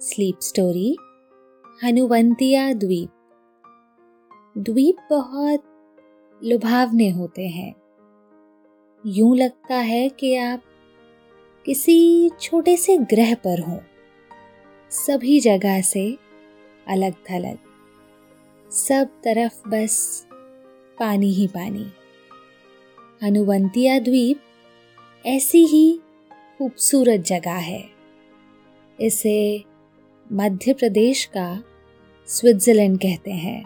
Sleep story Hanuwantiya द्वीप द्वीप बहुत लुभावने होते हैं। यूँ लगता है कि आप किसी छोटे से ग्रह पर हों। सभी जगह से अलग थलग। सब तरफ़ बस पानी ही पानी। हनुवंतिया द्वीप ऐसी ही खूबसूरत जगह है। इसे मध्य प्रदेश का स्विट्ज़रलैंड कहते हैं।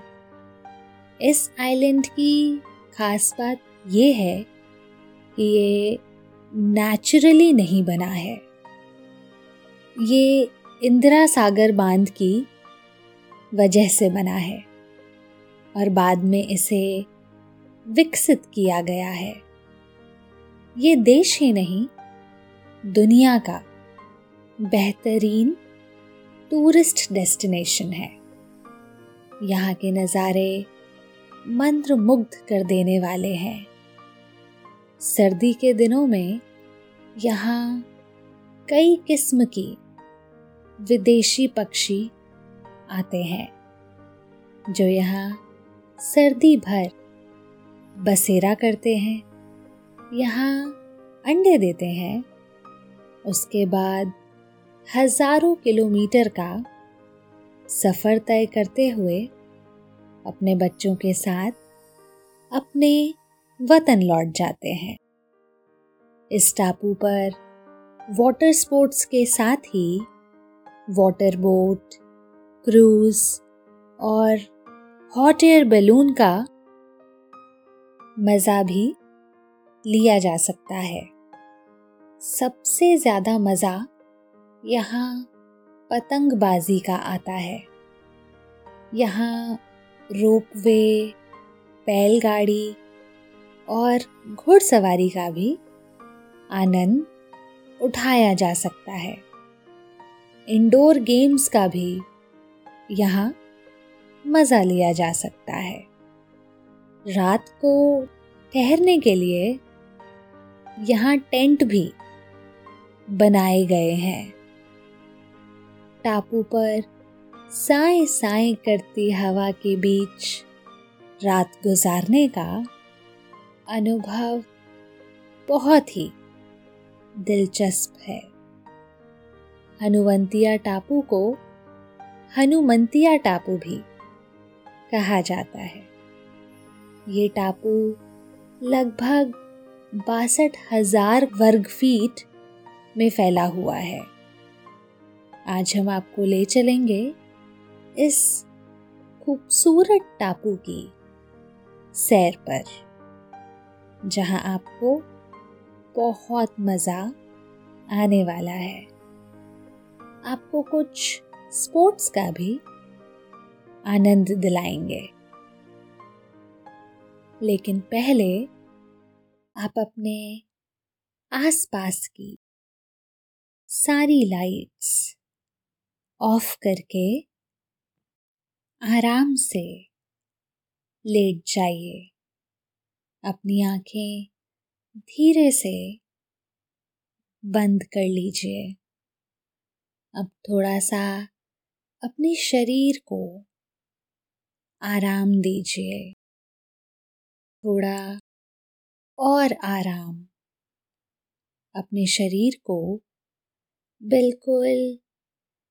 इस आइलैंड की खास बात ये है कि ये नेचुरली नहीं बना है। ये इंदिरा सागर बाँध की वजह से बना है और बाद में इसे विकसित किया गया है। ये देश ही नहीं, दुनिया का बेहतरीन टूरिस्ट डेस्टिनेशन है। यहाँ के नज़ारे मंत्र मुग्ध कर देने वाले हैं। सर्दी के दिनों में यहाँ कई किस्म की विदेशी पक्षी आते हैं, जो यहाँ सर्दी भर बसेरा करते हैं, यहाँ अंडे देते हैं, उसके बाद हज़ारों किलोमीटर का सफ़र तय करते हुए अपने बच्चों के साथ अपने वतन लौट जाते हैं। इस टापू पर वाटर स्पोर्ट्स के साथ ही वाटर बोट क्रूज और हॉट एयर बैलून का मज़ा भी लिया जा सकता है। सबसे ज़्यादा मज़ा यहाँ पतंगबाजी का आता है। यहाँ रोपवे, बैलगाड़ी और घुड़सवारी का भी आनंद उठाया जा सकता है। इंडोर गेम्स का भी यहाँ मज़ा लिया जा सकता है। रात को ठहरने के लिए यहाँ टेंट भी बनाए गए हैं। टापू पर साए साए करती हवा के बीच रात गुजारने का अनुभव बहुत ही दिलचस्प है। हनुवंतिया टापू को हनुमंतिया टापू भी कहा जाता है। ये टापू लगभग बासठ हज़ार वर्ग फीट में फैला हुआ है। आज हम आपको ले चलेंगे इस खूबसूरत टापू की सैर पर, जहाँ आपको बहुत मज़ा आने वाला है। आपको कुछ स्पोर्ट्स का भी आनंद दिलाएँगे। लेकिन पहले आप अपने आसपास की सारी लाइट्स ऑफ़ करके आराम से लेट जाइए। अपनी आँखें धीरे से बंद कर लीजिए। अब थोड़ा सा अपने शरीर को आराम दीजिए। थोड़ा और आराम अपने शरीर को बिल्कुल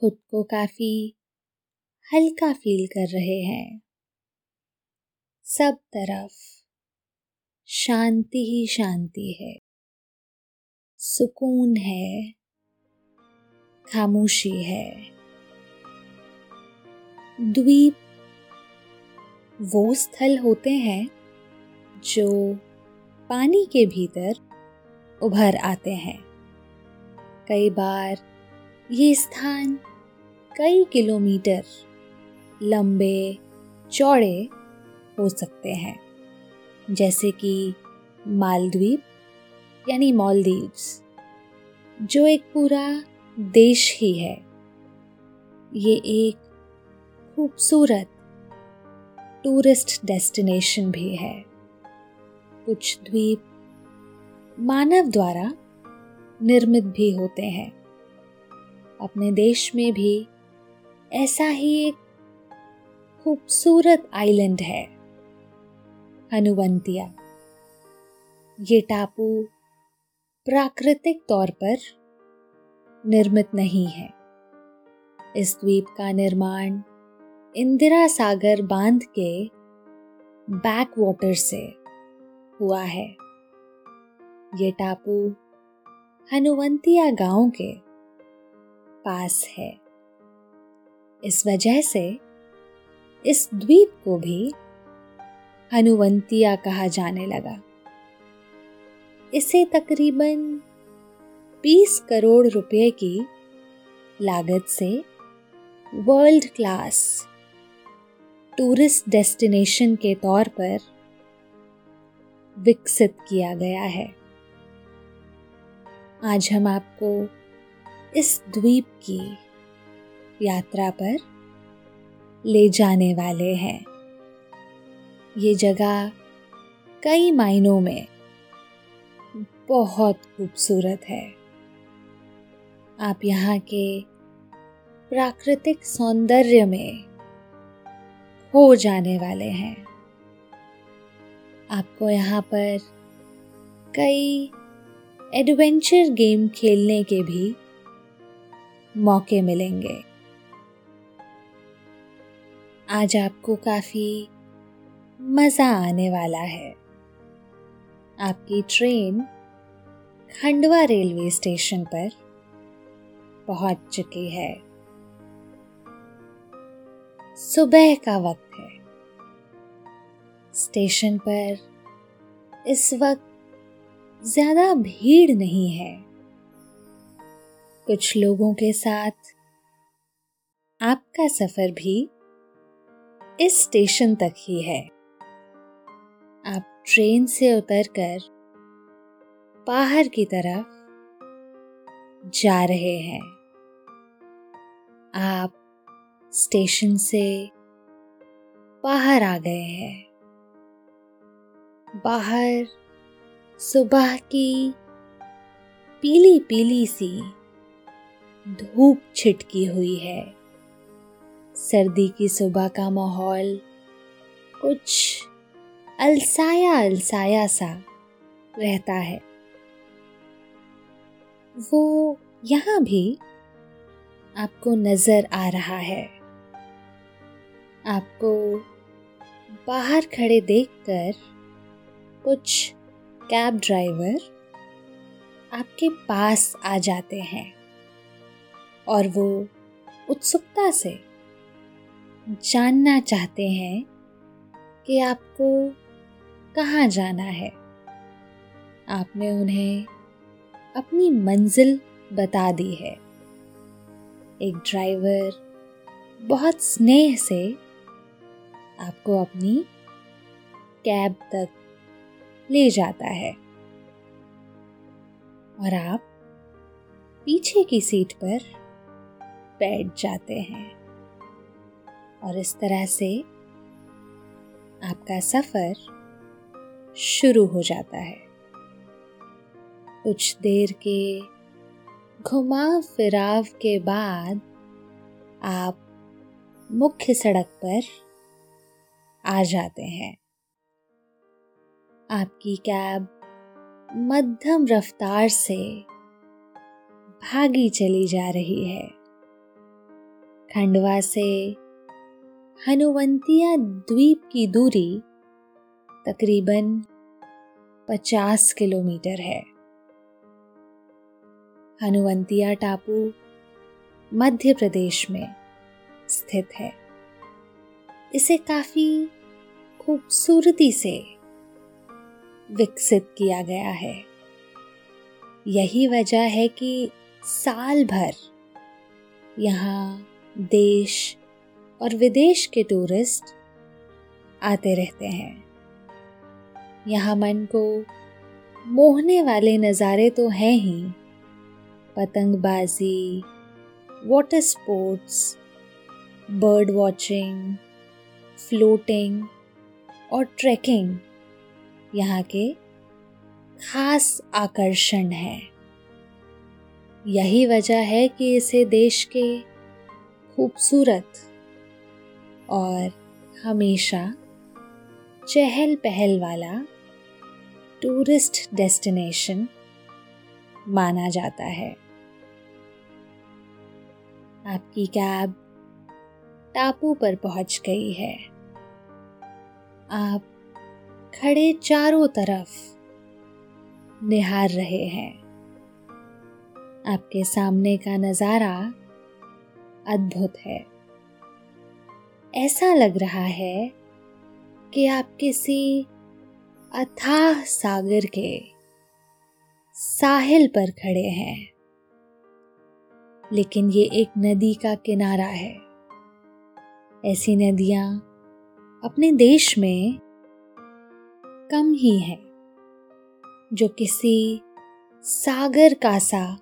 खुद को काफ़ी हल्का फील कर रहे हैं। सब तरफ़ शांति ही शांति है। सुकून है, खामोशी है। द्वीप वो स्थल होते हैं जो पानी के भीतर उभर आते हैं। कई बार ये स्थान कई किलोमीटर लंबे चौड़े हो सकते हैं, जैसे कि मालद्वीप यानी मालदीव्स, जो एक पूरा देश ही है। ये एक खूबसूरत टूरिस्ट डेस्टिनेशन भी है। कुछ द्वीप मानव द्वारा निर्मित भी होते हैं। अपने देश में भी ऐसा ही एक खूबसूरत आइलैंड है हनुवंतिया ये टापू प्राकृतिक तौर पर निर्मित नहीं है। इस द्वीप का निर्माण इंदिरा सागर बाँध के बैक वाटर से हुआ है। ये टापू हनुवंतिया गाँव के पास है। इस वजह से इस द्वीप को भी हनुवंतिया कहा जाने लगा। इसे तकरीबन 20 करोड़ रुपए की लागत से वर्ल्ड क्लास टूरिस्ट डेस्टिनेशन के तौर पर विकसित किया गया है। आज हम आपको इस द्वीप की यात्रा पर ले जाने वाले हैं। ये जगह कई मायनों में बहुत खूबसूरत है। आप यहाँ के प्राकृतिक सौंदर्य में हो जाने वाले हैं। आपको यहाँ पर कई एडवेंचर गेम खेलने के भी मौके मिलेंगे। आज आपको काफ़ी मज़ा आने वाला है। आपकी ट्रेन खंडवा रेलवे स्टेशन पर पहुँच चुकी है। सुबह का वक्त है। स्टेशन पर इस वक्त ज़्यादा भीड़ नहीं है। कुछ लोगों के साथ। आपका सफ़र भी इस स्टेशन तक ही है। आप ट्रेन से उतरकर बाहर की तरफ़ जा रहे हैं। आप स्टेशन से बाहर आ गए हैं। बाहर सुबह की पीली पीली सी धूप छिटकी हुई है। सर्दी की सुबह का माहौल कुछ अलसाया अलसाया सा रहता है। वो यहाँ भी आपको नज़र आ रहा है। आपको बाहर खड़े देखकर कुछ कैब ड्राइवर आपके पास आ जाते हैं। और वो उत्सुकता से जानना चाहते हैं कि आपको कहाँ जाना है। आपने उन्हें अपनी मंजिल बता दी है। एक ड्राइवर बहुत स्नेह से आपको अपनी कैब तक ले जाता है। और आप पीछे की सीट पर बैठ जाते हैं। और इस तरह से आपका सफ़र शुरू हो जाता है। कुछ देर के घुमाव फिराव के बाद आप मुख्य सड़क पर आ जाते हैं। आपकी कैब मध्यम रफ्तार से भागी चली जा रही है। खंडवा से हनुवंतिया द्वीप की दूरी तकरीबन 50 किलोमीटर है। हनुवंतिया टापू मध्य प्रदेश में स्थित है। इसे काफ़ी खूबसूरती से विकसित किया गया है। यही वजह है कि साल भर यहाँ देश और विदेश के टूरिस्ट आते रहते हैं। यहाँ मन को मोहने वाले नज़ारे तो हैं ही। पतंगबाजी water sports bird watching floating और ट्रैकिंग यहाँ के खास आकर्षण है। यही वजह है कि इसे देश के खूबसूरत और हमेशा चहल पहल वाला टूरिस्ट डेस्टिनेशन माना जाता है। आपकी कैब टापू पर पहुँच गई है। आप खड़े चारों तरफ़ निहार रहे हैं। आपके सामने का नज़ारा अद्भुत है। ऐसा लग रहा है कि आप किसी अथाह सागर के साहिल पर खड़े हैं। लेकिन ये एक नदी का किनारा है। ऐसी नदियाँ अपने देश में कम ही है, जो किसी सागर का सा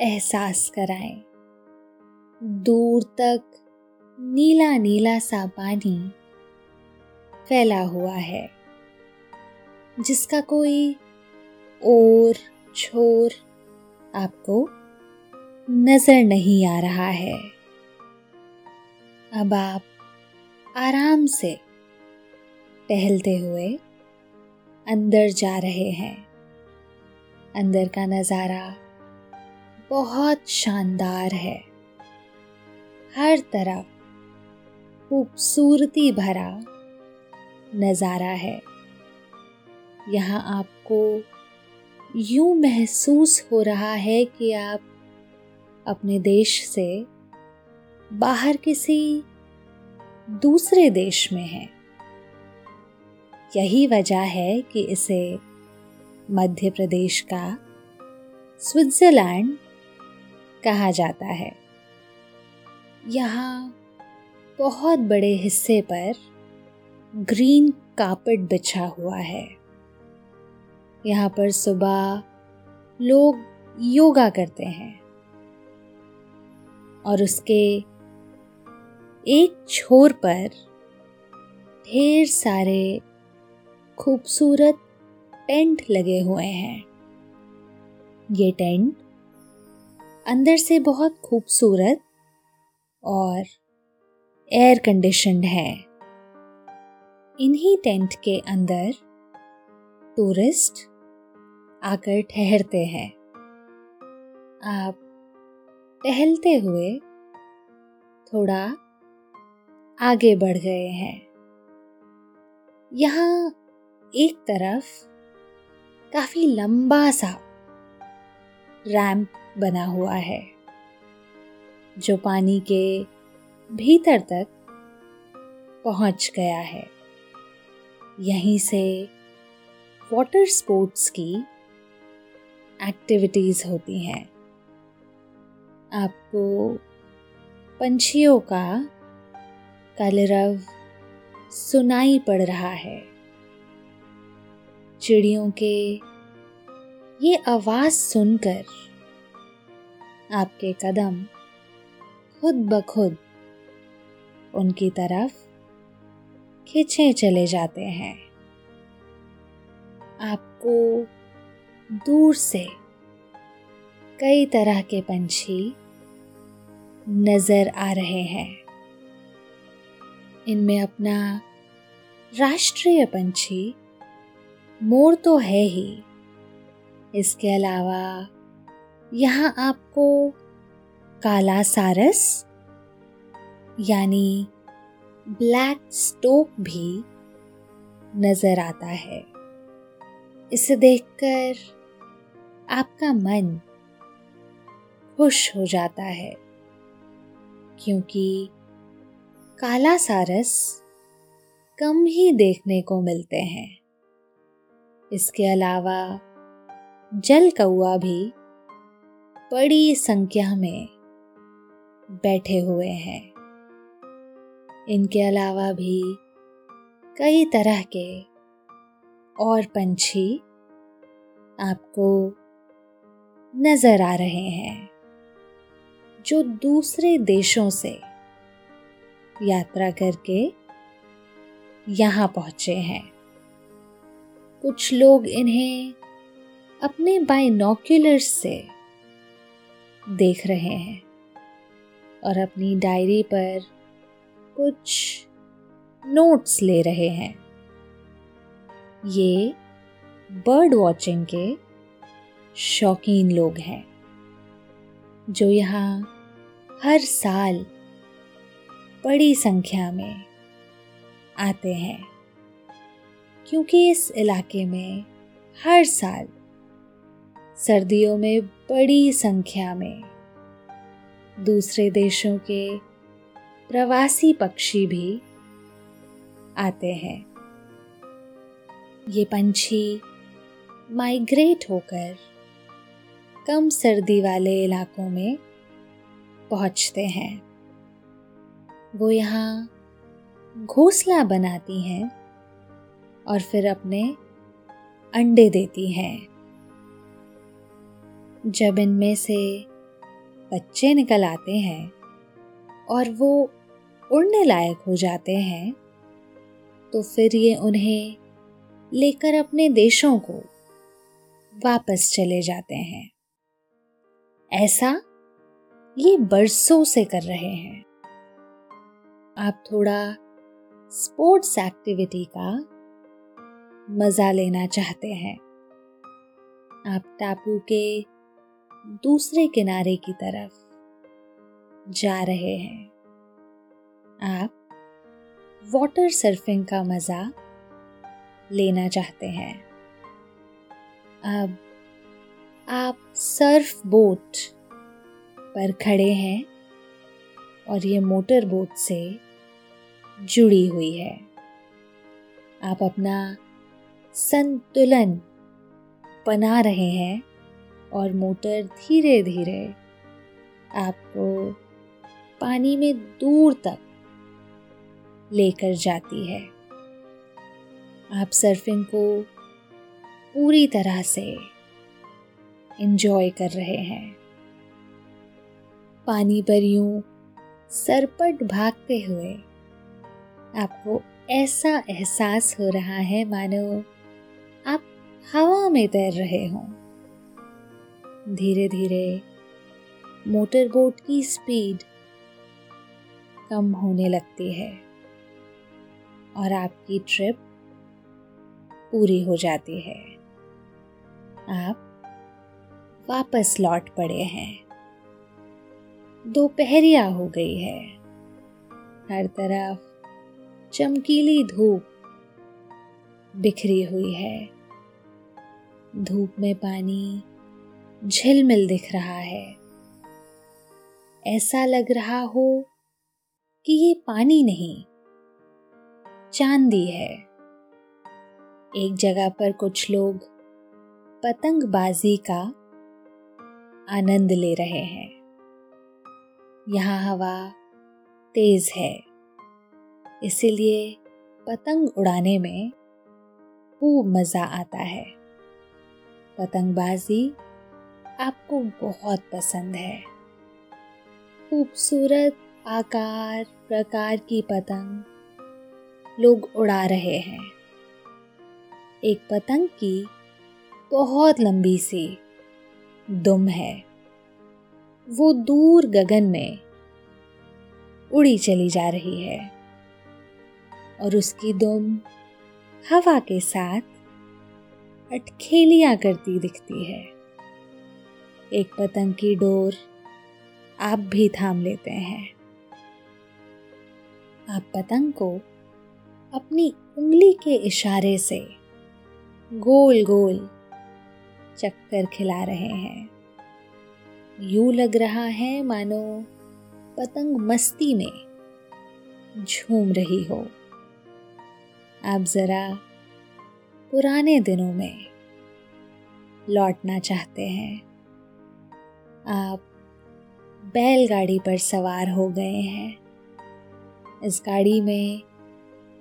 एहसास कराएँ। दूर तक नीला नीला सा पानी फैला हुआ है, जिसका कोई और छोर आपको नज़र नहीं आ रहा है। अब आप आराम से टहलते हुए अंदर जा रहे हैं। अंदर का नज़ारा बहुत शानदार है। हर तरफ़ खूबसूरती भरा नज़ारा है। यहाँ आपको यूँ महसूस हो रहा है कि आप अपने देश से बाहर किसी दूसरे देश में हैं। यही वजह है कि इसे मध्य प्रदेश का स्विट्ज़रलैंड कहा जाता है। यहाँ बहुत बड़े हिस्से पर ग्रीन कार्पेट बिछा हुआ है। यहाँ पर सुबह लोग योगा करते हैं और उसके एक छोर पर ढेर सारे खूबसूरत टेंट लगे हुए हैं। ये टेंट अंदर से बहुत खूबसूरत और एयर कंडीशनड है। इन्हीं टेंट के अंदर टूरिस्ट आकर ठहरते हैं। आप टहलते हुए थोड़ा आगे बढ़ गए हैं। यहाँ एक तरफ़ काफ़ी लंबा सा रैंप बना हुआ है। जो पानी के भीतर तक पहुँच गया है। यहीं से वाटर स्पोर्ट्स की एक्टिविटीज़ होती हैं। आपको पंछियों का कलरव सुनाई पड़ रहा है। चिड़ियों के ये आवाज़ सुनकर आपके कदम खुद ब खुद। उनकी तरफ़ खिंचे चले जाते हैं। आपको दूर से कई तरह के पंछी नज़र आ रहे हैं। इनमें अपना राष्ट्रीय पंछी मोर तो है ही। इसके अलावा यहाँ आपको काला सारस यानी ब्लैक स्टोक भी नज़र आता है। इसे देखकर आपका मन खुश हो जाता है, क्योंकि काला सारस कम ही देखने को मिलते हैं। इसके अलावा जल कौआ भी बड़ी संख्या में बैठे हुए हैं। इनके अलावा भी कई तरह के और पंछी आपको नज़र आ रहे हैं, जो दूसरे देशों से यात्रा करके यहाँ पहुँचे हैं। कुछ लोग इन्हें अपने बाइनोक्यूलर्स से देख रहे हैं। और अपनी डायरी पर कुछ नोट्स ले रहे हैं। ये बर्ड वॉचिंग के शौकीन लोग हैं, जो यहाँ हर साल बड़ी संख्या में आते हैं, क्योंकि इस इलाके में हर साल सर्दियों में बड़ी संख्या में दूसरे देशों के प्रवासी पक्षी भी आते हैं। ये पंछी माइग्रेट होकर कम सर्दी वाले इलाकों में पहुँचते हैं। वो यहाँ घोंसला बनाती हैं और फिर अपने अंडे देती हैं। जब इनमें से बच्चे निकल आते हैं और वो उड़ने लायक हो जाते हैं तो फिर ये उन्हें लेकर अपने देशों को वापस चले जाते हैं। ऐसा ये बरसों से कर रहे हैं। आप थोड़ा स्पोर्ट्स एक्टिविटी का मज़ा लेना चाहते हैं। आप टापू के दूसरे किनारे की तरफ़ जा रहे हैं। आप वाटर सर्फिंग का मज़ा लेना चाहते हैं। अब आप सर्फ बोट पर खड़े हैं और ये मोटर बोट से जुड़ी हुई है। आप अपना संतुलन बना रहे हैं। और मोटर धीरे धीरे आपको पानी में दूर तक लेकर जाती है। आप सर्फिंग को पूरी तरह से इंजॉय कर रहे हैं। पानी पर यूँ सरपट भागते हुए आपको ऐसा एहसास हो रहा है, मानो आप हवा में तैर रहे हों। धीरे धीरे मोटर बोट की स्पीड कम होने लगती है और आपकी ट्रिप पूरी हो जाती है। आप वापस लौट पड़े हैं। दोपहरिया हो गई है। हर तरफ़ चमकीली धूप बिखरी हुई है। धूप में पानी झिलमिल दिख रहा है। ऐसा लग रहा हो कि ये पानी नहीं, चांदी है। एक जगह पर कुछ लोग पतंगबाजी का आनंद ले रहे हैं। यहाँ हवा तेज है, इसीलिए पतंग उड़ाने में खूब मज़ा आता है। पतंगबाजी आपको बहुत पसंद है। खूबसूरत आकार, प्रकार की पतंग लोग उड़ा रहे हैं। एक पतंग की बहुत लंबी सी दुम है। वो दूर गगन में उड़ी चली जा रही है और उसकी दुम हवा के साथ अटखेलियाँ करती दिखती है। एक पतंग की डोर, आप भी थाम लेते हैं। आप पतंग को अपनी उंगली के इशारे से गोल गोल चक्कर खिला रहे हैं। यूँ लग रहा है मानो पतंग मस्ती में झूम रही हो। आप जरा पुराने दिनों में लौटना चाहते हैं। आप बैलगाड़ी पर सवार हो गए हैं। इस गाड़ी में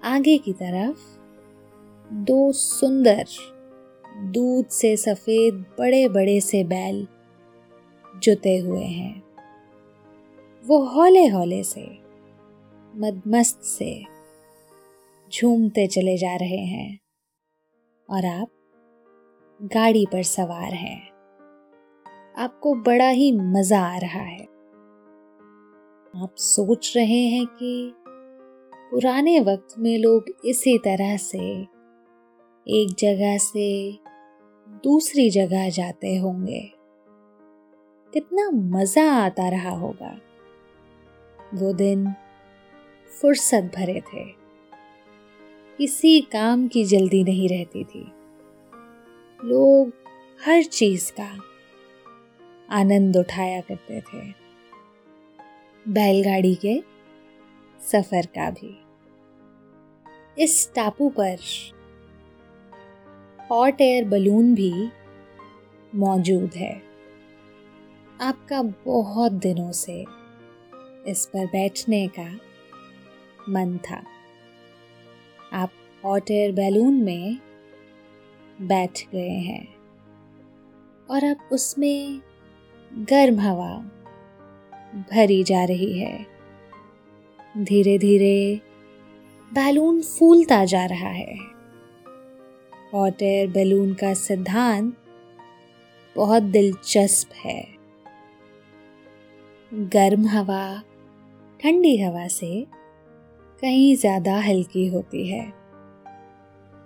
आगे की तरफ़ दो सुंदर, दूध से सफ़ेद बड़े बड़े से बैल जुते हुए हैं। वो हौले हौले से, मदमस्त से झूमते चले जा रहे हैं और आप गाड़ी पर सवार हैं। आपको बड़ा ही मज़ा आ रहा है। आप सोच रहे हैं कि पुराने वक्त में लोग इसी तरह से एक जगह से दूसरी जगह जाते होंगे। कितना मज़ा आता रहा होगा। वो दिन फुर्सत भरे थे। किसी काम की जल्दी नहीं रहती थी। लोग हर चीज़ का आनंद उठाया करते थे। बैलगाड़ी के सफ़र का भी। इस टापू पर हॉट एयर बलून भी मौजूद है। आपका बहुत दिनों से इस पर बैठने का मन था। आप हॉट एयर बैलून में बैठ गए हैं। और अब उसमें गर्म हवा भरी जा रही है। धीरे धीरे बैलून फूलता जा रहा है। हॉट एयर बैलून का सिद्धांत बहुत दिलचस्प है। गर्म हवा, ठंडी हवा से कहीं ज़्यादा हल्की होती है।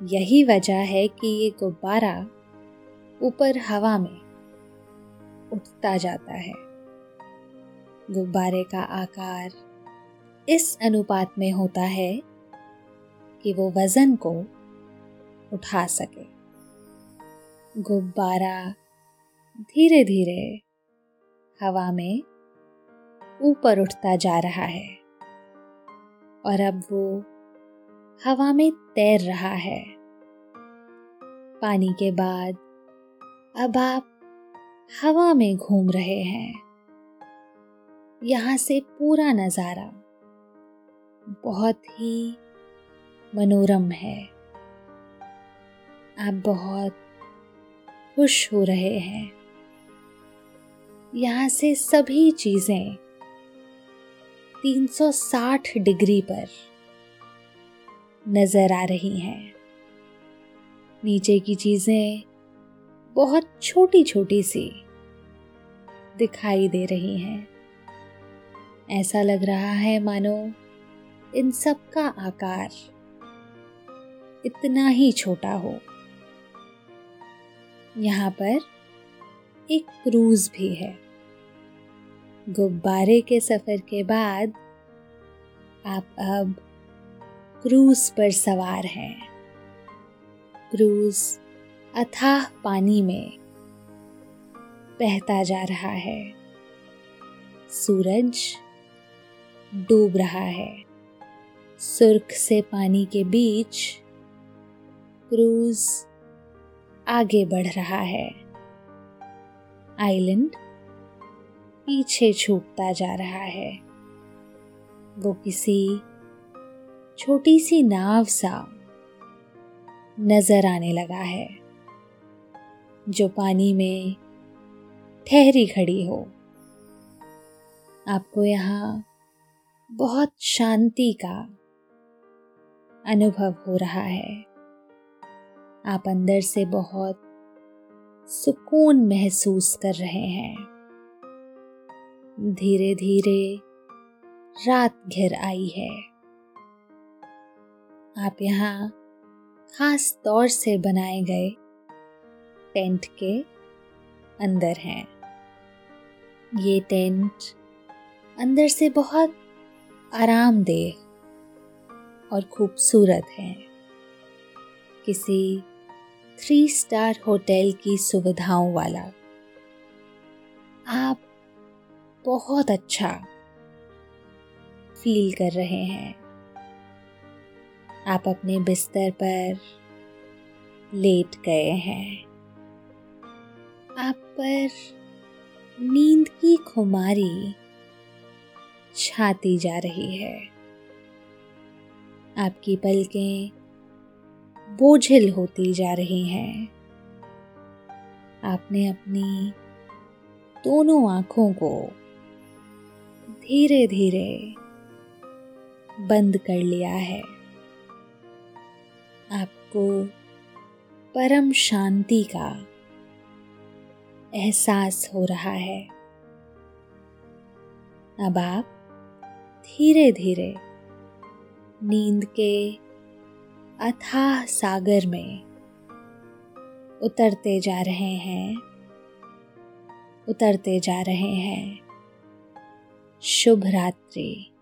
यही वजह है कि ये गुब्बारा ऊपर हवा में उठता जाता है। गुब्बारे का आकार इस अनुपात में होता है कि वो वज़न को उठा सके। गुब्बारा धीरे धीरे हवा में ऊपर उठता जा रहा है और अब वो हवा में तैर रहा है। पानी के बाद अब आप हवा में घूम रहे हैं। यहाँ से पूरा नज़ारा बहुत ही मनोरम है। आप बहुत खुश हो रहे हैं। यहाँ से सभी चीज़ें 360 डिग्री पर नज़र आ रही हैं। नीचे की चीज़ें बहुत छोटी छोटी सी दिखाई दे रही हैं। ऐसा लग रहा है, मानो इन सब का आकार इतना ही छोटा हो। यहाँ पर एक क्रूज भी है। गुब्बारे के सफ़र के बाद आप अब क्रूज पर सवार हैं। क्रूज अथाह पानी में बहता जा रहा है। सूरज डूब रहा है। सुर्ख से पानी के बीच क्रूज आगे बढ़ रहा है। आइलैंड पीछे छूटता जा रहा है। वो किसी छोटी सी नाव सा नज़र आने लगा है। जो पानी में ठहरी खड़ी हो। आपको यहाँ बहुत शांति का अनुभव हो रहा है। आप अंदर से बहुत सुकून महसूस कर रहे हैं। धीरे धीरे रात घिर आई है। आप यहाँ खास तौर से बनाए गए टेंट के अंदर हैं। ये टेंट अंदर से बहुत आरामदेह और खूबसूरत है। किसी थ्री स्टार होटल की सुविधाओं वाला। आप बहुत अच्छा फील कर रहे हैं। आप अपने बिस्तर पर लेट गए हैं। आप पर नींद की खुमारी छाती जा रही है। आपकी पलकें बोझिल होती जा रही हैं। आपने अपनी दोनों आँखों को धीरे धीरे बंद कर लिया है। आपको परम शांति का एहसास हो रहा है। अब आप धीरे धीरे नींद के अथाह सागर में उतरते जा रहे हैं, उतरते जा रहे हैं। शुभ रात्रि।